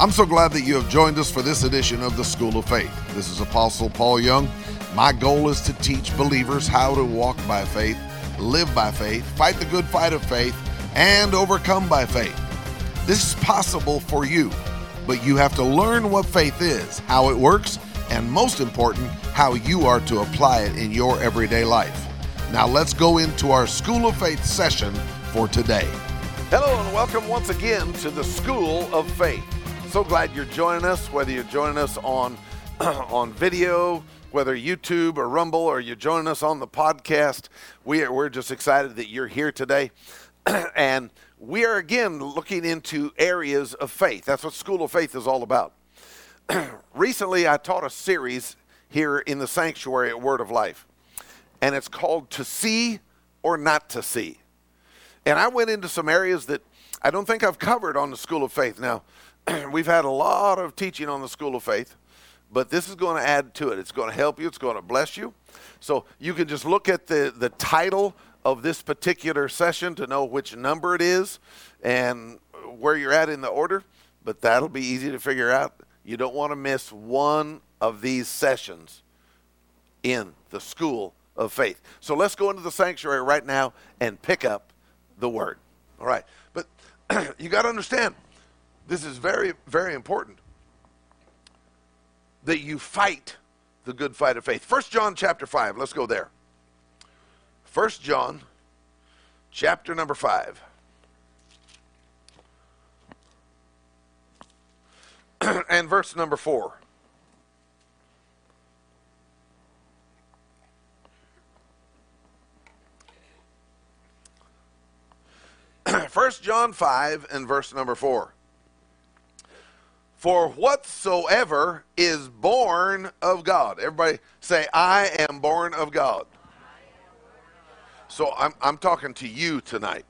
I'm so glad that you have joined us for this edition of the School of Faith. This is Apostle Paul Young. My goal is to teach believers how to walk by faith, live by faith, fight the good fight of faith, and overcome by faith. This is possible for you, but you have to learn what faith is, how it works, and most important, how you are to apply it in your everyday life. Now let's go into our School of Faith session for today. Hello, and welcome once again to the School of Faith. So glad you're joining us, whether you're joining us on, on video, whether YouTube or Rumble, or you're joining us on the podcast. We are, we're just excited that you're here today. and we are again looking into areas of faith. That's what School of Faith is all about. Recently, I taught a series here in the sanctuary at Word of Life, and it's called To See or Not to See. And I went into some areas that I don't think I've covered on the School of Faith. Now, we've had a lot of teaching on the School of Faith, but this is going to add to it. It's going to help you, it's going to bless you. So you can just look at the, the title of this particular session to know which number it is and where you're at in the order, but that'll be easy to figure out. You don't want to miss one of these sessions in the School of Faith. So let's go into the sanctuary right now and pick up the word. All right. But you got to understand this is very, very important that you fight the good fight of faith. First John chapter 5. Let's go there. First John chapter number 5. and verse number 4. First John 5 and verse number 4. For whatsoever is born of God. Everybody say, I am born of God. So I'm, I'm talking to you tonight.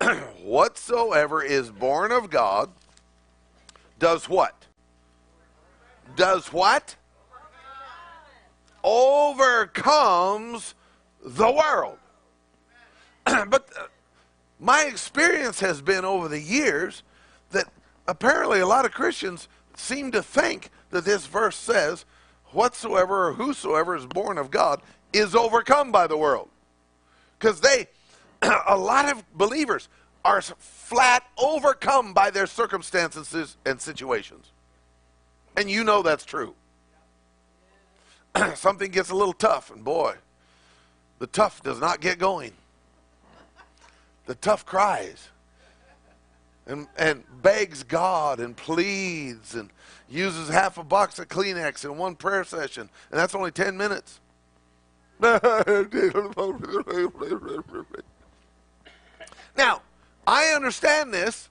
whatsoever is born of God does what? Does what? Overcomes the world. but uh, my experience has been over the years apparently a lot of Christians seem to think that this verse says, whatsoever or whosoever is born of God is overcome by the world. Because they, a lot of believers are flat overcome by their circumstances and situations. And you know that's true. Something gets a little tough, and boy, the tough does not get going. The tough cries and, and begs God and pleads and uses half a box of Kleenex in one prayer session, and that's only 10 minutes. now, I understand this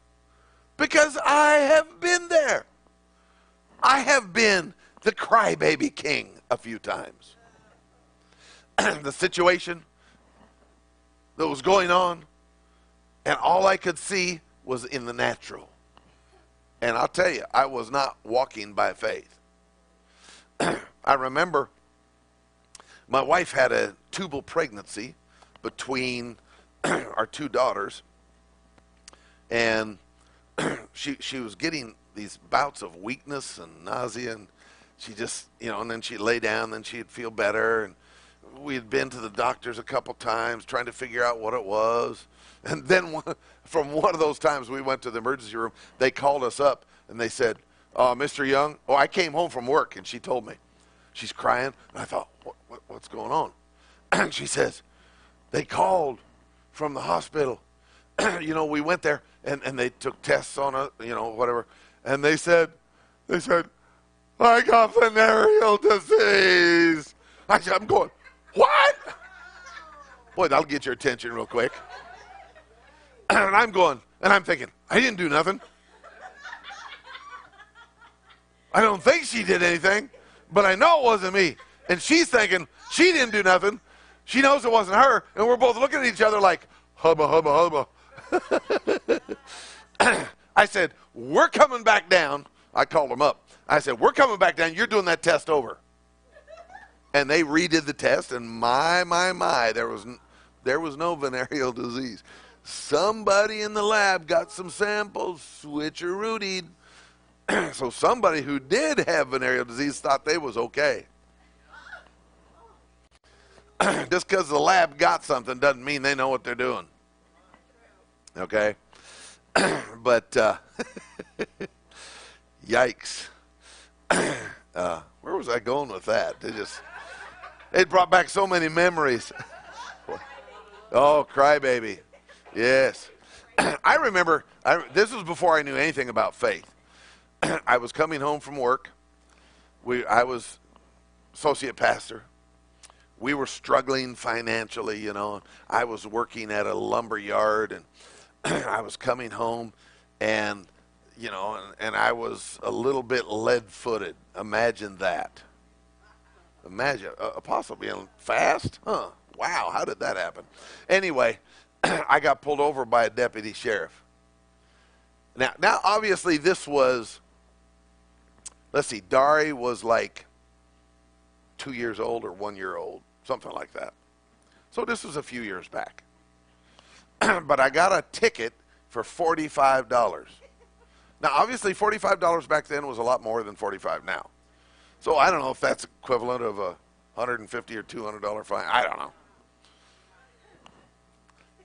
because I have been there. I have been the crybaby king a few times. the situation that was going on, and all I could see was in the natural. And I'll tell you, I was not walking by faith. I remember my wife had a tubal pregnancy between our two daughters, and she she was getting these bouts of weakness and nausea, and she just you know, and then she'd lay down, then she'd feel better, and we had been to the doctors a couple times trying to figure out what it was. And then one, from one of those times we went to the emergency room, they called us up and they said, uh, Mr. Young, oh, I came home from work and she told me. She's crying. And I thought, what, what, what's going on? And she says, they called from the hospital. you know, we went there and, and they took tests on us, you know, whatever. And they said, they said, I got venereal disease. I, I'm going, what? Boy, that'll get your attention real quick. and I'm going, and I'm thinking, I didn't do nothing. I don't think she did anything, but I know it wasn't me. And she's thinking she didn't do nothing. She knows it wasn't her, and we're both looking at each other like, hubba, hubba, hubba. I said, We're coming back down. I called them up. I said, We're coming back down. You're doing that test over and they redid the test, and my, my, my, there was, there was no venereal disease. Somebody in the lab got some samples, switcherootied, so somebody who did have venereal disease thought they was okay. Just because the lab got something doesn't mean they know what they're doing. Okay? but, uh, yikes. Uh, where was I going with that? It just, it brought back so many memories. oh, crybaby. Yes. I remember, I, this was before I knew anything about faith. I was coming home from work. We, I was associate pastor. We were struggling financially, you know. I was working at a lumber yard, and I was coming home, and you know, and, and I was a little bit lead-footed. Imagine that. Imagine uh, apostle being fast, huh? Wow, how did that happen? Anyway, I got pulled over by a deputy sheriff. Now, now obviously this was let's see, Dari was like two years old or one year old, something like that. So this was a few years back. but I got a ticket for $45. Now, obviously, $45 back then was a lot more than 45 now. So I don't know if that's equivalent of a 150 or $200 fine. I don't know.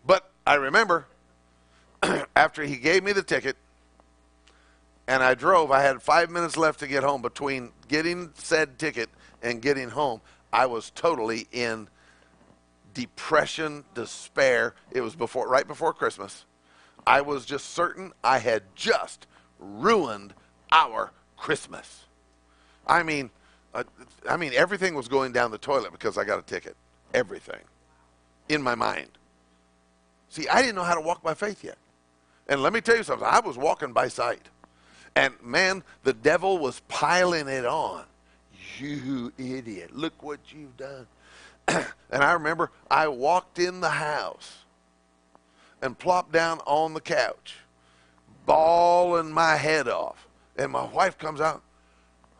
But I remember after he gave me the ticket, and I drove. I had five minutes left to get home. Between getting said ticket and getting home, I was totally in depression, despair. It was before, right before Christmas. I was just certain I had just ruined our Christmas. I mean, uh, I mean, everything was going down the toilet because I got a ticket. Everything, in my mind. See, I didn't know how to walk by faith yet. And let me tell you something. I was walking by sight. And man, the devil was piling it on. You idiot. Look what you've done. and I remember I walked in the house and plopped down on the couch, bawling my head off. And my wife comes out,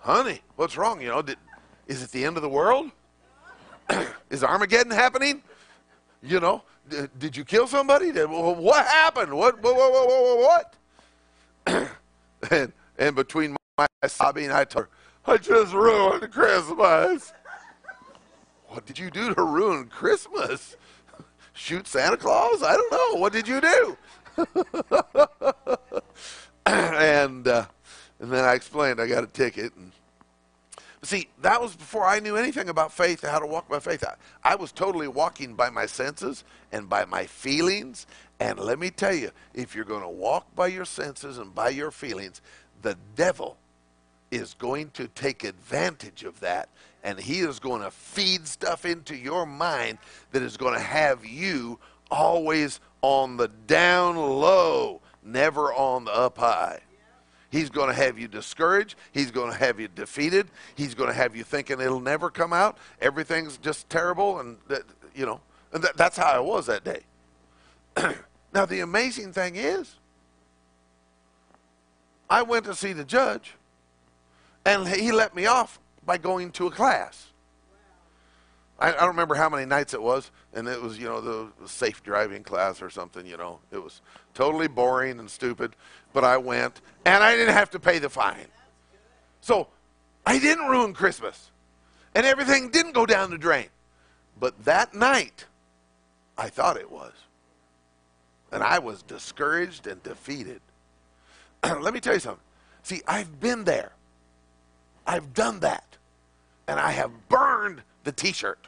honey, what's wrong? You know, did, is it the end of the world? is Armageddon happening? You know, did, you kill somebody? What happened? What, what, what, what, what? And, and between my sobbing, I told her, I just ruined Christmas. what did you do to ruin Christmas? Shoot Santa Claus? I don't know. What did you do? and uh, and then I explained I got a ticket. And see, that was before I knew anything about faith and how to walk by faith. I, I was totally walking by my senses and by my feelings and let me tell you, if you're going to walk by your senses and by your feelings, the devil is going to take advantage of that. And he is going to feed stuff into your mind that is going to have you always on the down low, never on the up high. He's going to have you discouraged. He's going to have you defeated. He's going to have you thinking it'll never come out. Everything's just terrible. And, that, you know, and that, that's how I was that day. Now, the amazing thing is, I went to see the judge, and he let me off by going to a class. I, I don't remember how many nights it was, and it was, you know, the, safe driving class or something, you know. It was totally boring and stupid, but I went, and I didn't have to pay the fine. So I didn't ruin Christmas, and everything didn't go down the drain. But that night, I thought it was. And I was discouraged and defeated. Let me tell you something. See, I've been there. I've done that. And I have burned the t shirt.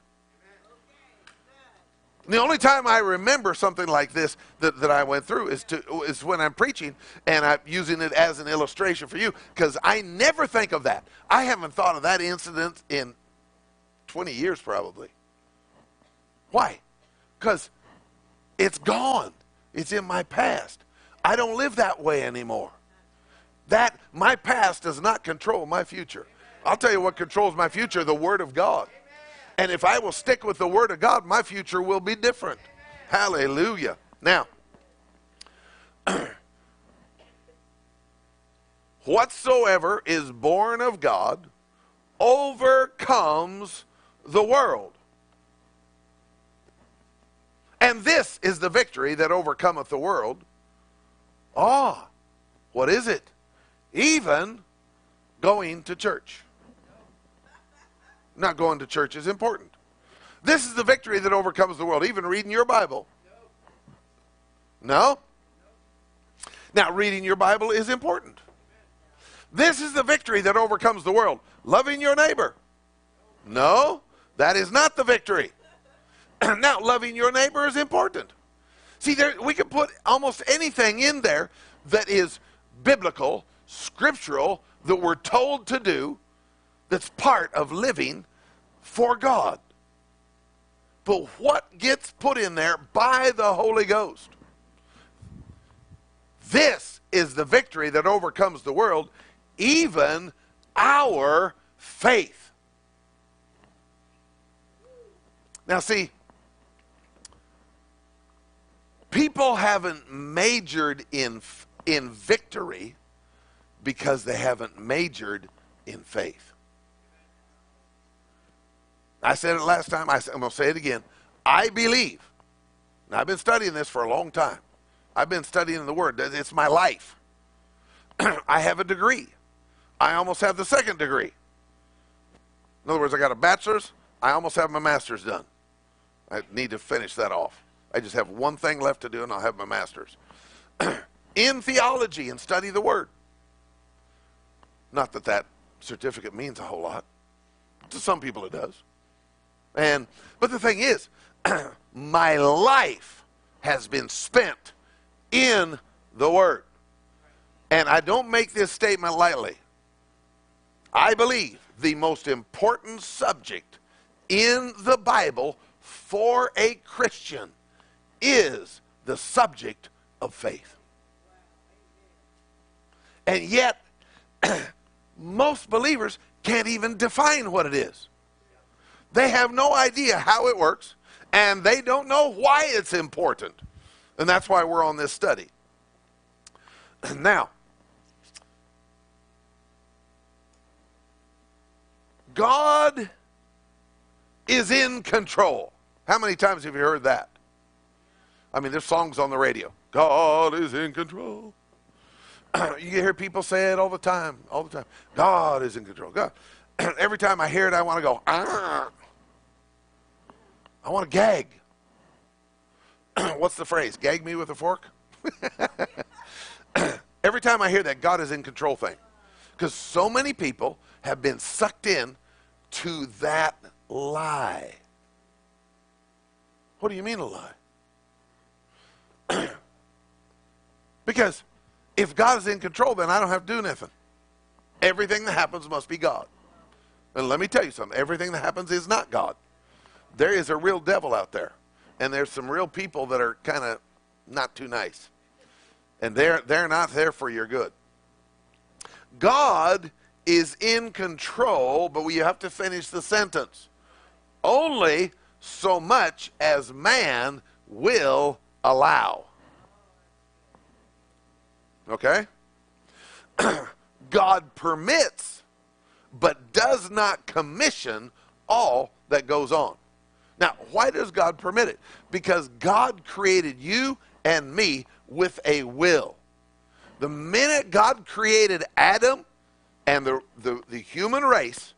The only time I remember something like this that, that I went through is, to, is when I'm preaching and I'm using it as an illustration for you because I never think of that. I haven't thought of that incident in 20 years probably. Why? Because it's gone. It's in my past. I don't live that way anymore. That my past does not control my future. I'll tell you what controls my future, the word of God. And if I will stick with the word of God, my future will be different. Hallelujah. Now, whatsoever is born of God overcomes the world. And this is the victory that overcometh the world. Ah, what is it? even going to church. Not going to church is important. This is the victory that overcomes the world, even reading your Bible. No? Now, reading your Bible is important. This is the victory that overcomes the world. Loving your neighbor. No, that is not the victory. now, loving your neighbor is important. See, there, we can put almost anything in there that is biblical, scriptural, that we're told to do, that's part of living for God. But what gets put in there by the Holy Ghost? This is the victory that overcomes the world, even our faith. Now, see, people haven't majored in, in victory because they haven't majored in faith. I said it last time, I'm going to say it again. I believe, and I've been studying this for a long time. I've been studying the Word. It's my life. I have a degree. I almost have the second degree. In other words, I got a bachelor's. I almost have my master's done. I need to finish that off. I just have one thing left to do, and I'll have my master's. in theology and study the Word. Not that that certificate means a whole lot. To some people it does. And but the thing is, my life has been spent in the Word. And I don't make this statement lightly. I believe the most important subject in the Bible for a Christian is the subject of faith. And yet, most believers can't even define what it is. They have no idea how it works, and they don't know why it's important. And that's why we're on this study. Now, God is in control. How many times have you heard that? I mean, there's songs on the radio. God is in control. you hear people say it all the time, all the time. God is in control. God. Every time I hear it, I want to go, ah. I want to gag. What's the phrase? Gag me with a fork? Every time I hear that God is in control thing. Because so many people have been sucked in to that lie. What do you mean a lie? because if God is in control, then I don't have to do nothing. Everything that happens must be God. And let me tell you something everything that happens is not God. There is a real devil out there. And there's some real people that are kind of not too nice. And they're, they're not there for your good. God is in control, but we have to finish the sentence. Only so much as man will allow. Okay? God permits, but does not commission all that goes on. Now, why does God permit it? Because God created you and me with a will. The minute God created Adam and the, the, the human race,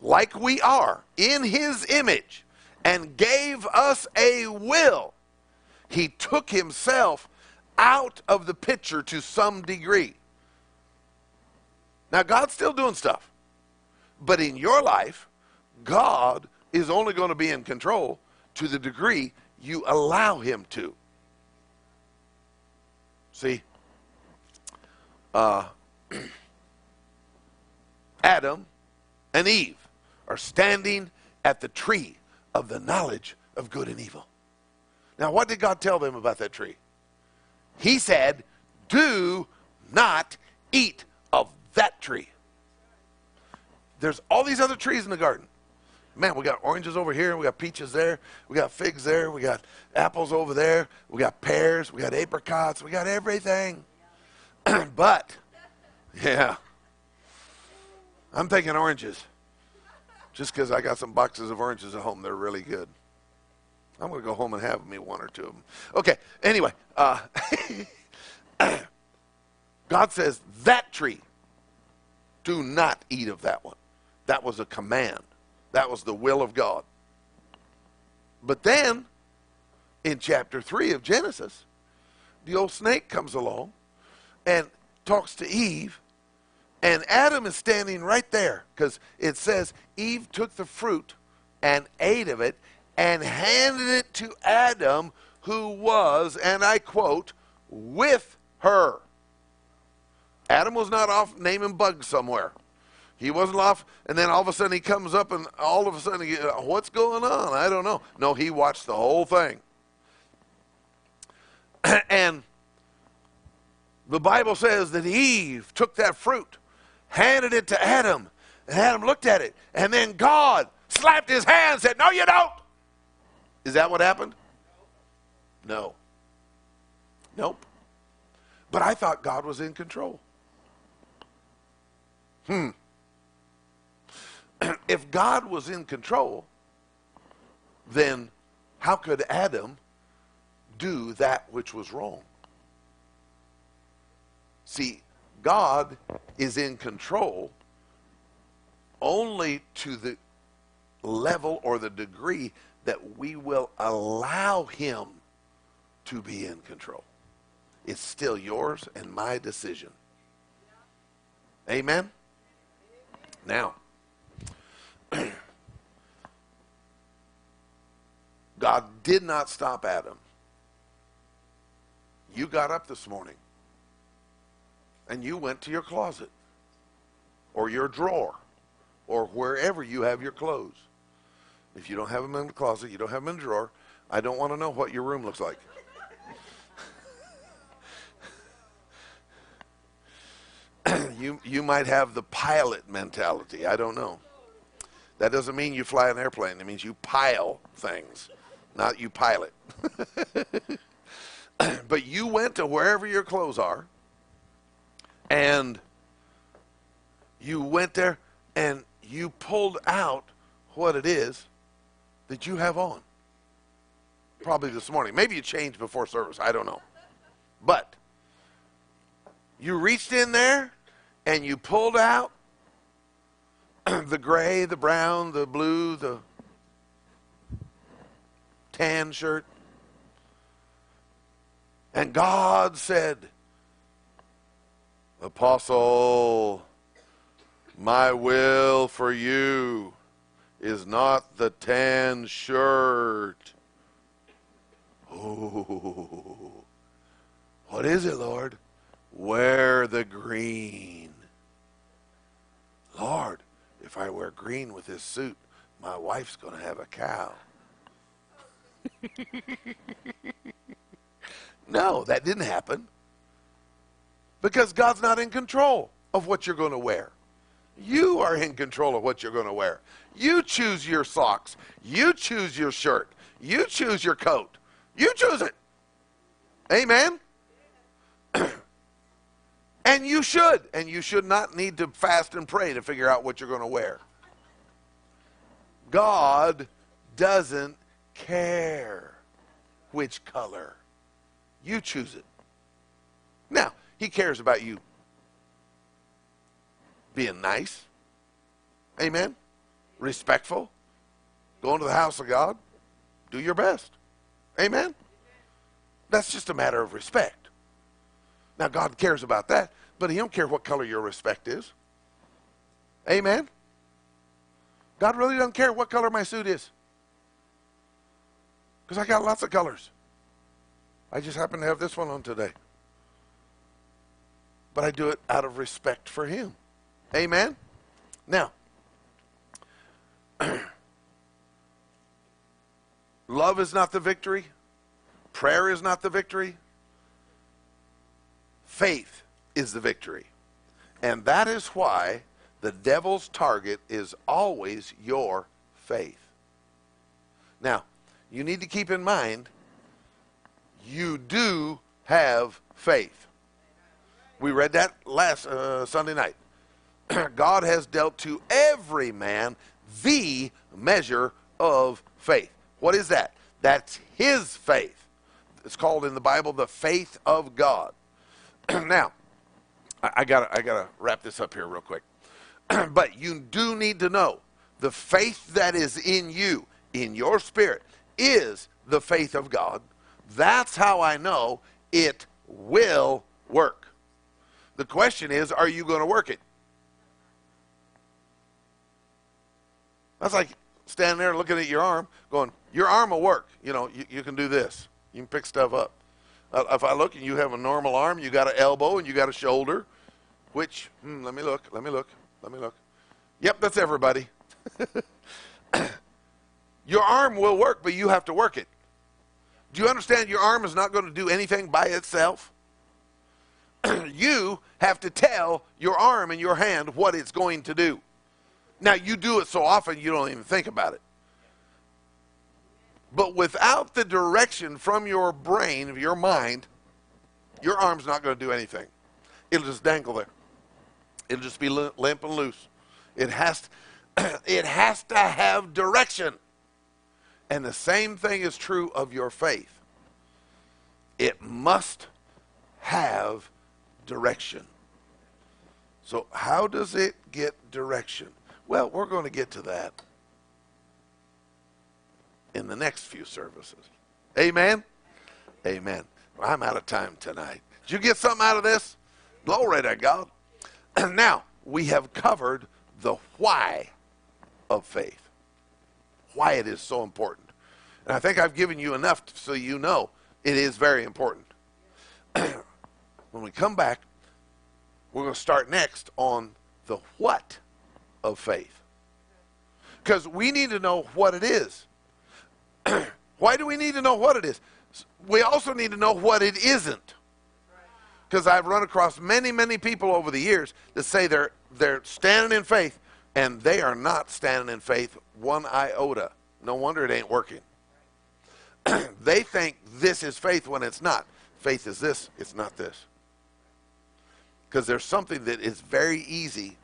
like we are, in his image, and gave us a will, he took himself out of the picture to some degree. Now, God's still doing stuff. But in your life, God is only going to be in control to the degree you allow him to. See? Uh, Adam and Eve are standing at the tree of the knowledge of good and evil. Now, what did God tell them about that tree? He said, Do not eat of that tree. There's all these other trees in the garden. Man, we got oranges over here, we got peaches there, we got figs there, we got apples over there, we got pears, we got apricots, we got everything. but, yeah, I'm thinking oranges. Just because I got some boxes of oranges at home, they're really good. I'm going to go home and have me one or two of them. Okay, anyway. Uh, God says, that tree, do not eat of that one. That was a command. That was the will of God. But then, in chapter 3 of Genesis, the old snake comes along and talks to Eve, and Adam is standing right there because it says Eve took the fruit and ate of it and handed it to Adam, who was, and I quote, with her. Adam was not off naming bugs somewhere. He wasn't off, and then all of a sudden he comes up, and all of a sudden, he, uh, what's going on? I don't know. No, he watched the whole thing. and the Bible says that Eve took that fruit, handed it to Adam, and Adam looked at it, and then God slapped his hand and said, No, you don't. Is that what happened? No. Nope. But I thought God was in control. Hmm. if God was in control, then how could Adam do that which was wrong? See, God is in control only to the level or the degree that we will allow Him to be in control. It's still yours and my decision. Amen? Now, God did not stop Adam. You got up this morning and you went to your closet or your drawer or wherever you have your clothes. If you don't have them in the closet, you don't have them in the drawer, I don't want to know what your room looks like. you, you might have the pilot mentality. I don't know. That doesn't mean you fly an airplane. It means you pile things, not you pilot. but you went to wherever your clothes are, and you went there and you pulled out what it is that you have on. Probably this morning. Maybe you changed before service. I don't know. But you reached in there and you pulled out the gray, the brown, the blue, the tan shirt. And God said, Apostle, my will for you is not the tan shirt. Oh, what is it, Lord? Wear the green. Lord, if I wear green with this suit, my wife's going to have a cow. no, that didn't happen. Because God's not in control of what you're going to wear. You are in control of what you're going to wear. You choose your socks. You choose your shirt. You choose your coat. You choose it. Amen? And you should. And you should not need to fast and pray to figure out what you're going to wear. God doesn't care which color. You choose it. Now, He cares about you being nice. Amen. Respectful. Going to the house of God. Do your best. Amen. That's just a matter of respect. Now, God cares about that, but He don't care what color your respect is. Amen? God really doesn't care what color my suit is. Because I got lots of colors. I just happen to have this one on today. But I do it out of respect for Him. Amen? Now, love is not the victory, prayer is not the victory, Faith is the victory. And that is why the devil's target is always your faith. Now, you need to keep in mind you do have faith. We read that last uh, Sunday night. God has dealt to every man the measure of faith. What is that? That's his faith. It's called in the Bible the faith of God. now, I, gotta I gotta wrap this up here real quick. but you do need to know the faith that is in you, in your spirit, is the faith of God. That's how I know it will work. The question is, are you going to work it? That's like standing there looking at your arm, going, Your arm will work. You know, you, you can do this. You can pick stuff up. Uh, if I look and you have a normal arm, you got an elbow and you got a shoulder, which, hmm, let me look, let me look, let me look. Yep, that's everybody. your arm will work, but you have to work it. Do you understand your arm is not going to do anything by itself? you have to tell your arm and your hand what it's going to do. Now, you do it so often you don't even think about it. But without the direction from your brain, of your mind, your arm's not going to do anything. It'll just dangle there. It'll just be limp and loose. It has to, it has to have direction. And the same thing is true of your faith. It must have direction. So, how does it get direction? Well, we're going to get to that in the next few services. Amen? Amen. Well, I'm out of time tonight. Did you get something out of this? Glory to God. now, we have covered the why of faith, why it is so important. And I think I've given you enough so you know it is very important. when we come back, we're going to start next on the what of faith. Because we need to know what it is. Why do we need to know what it is? We also need to know what it isn't. Because I've run across many, many people over the years that say they're they're standing in faith, and they are not standing in faith one iota. No wonder it ain't working. they think this is faith when it's not. Faith is this, it's not this. Because there's something that is very easy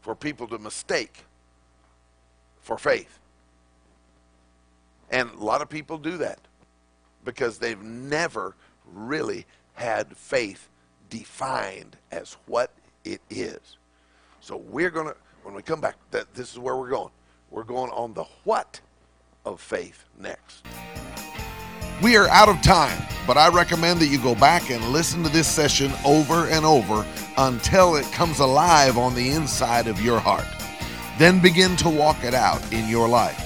for people to mistake for faith. And a lot of people do that because they've never really had faith defined as what it is. So we're going to, when we come back, that this is where we're going. We're going on the what of faith next. We are out of time, but I recommend that you go back and listen to this session over and over until it comes alive on the inside of your heart. Then begin to walk it out in your life.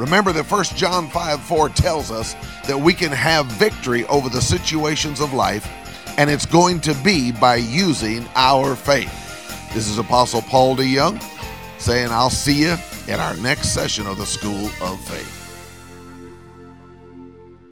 Remember that 1 John 5 4 tells us that we can have victory over the situations of life, and it's going to be by using our faith. This is Apostle Paul D. Young saying, I'll see you in our next session of the School of Faith.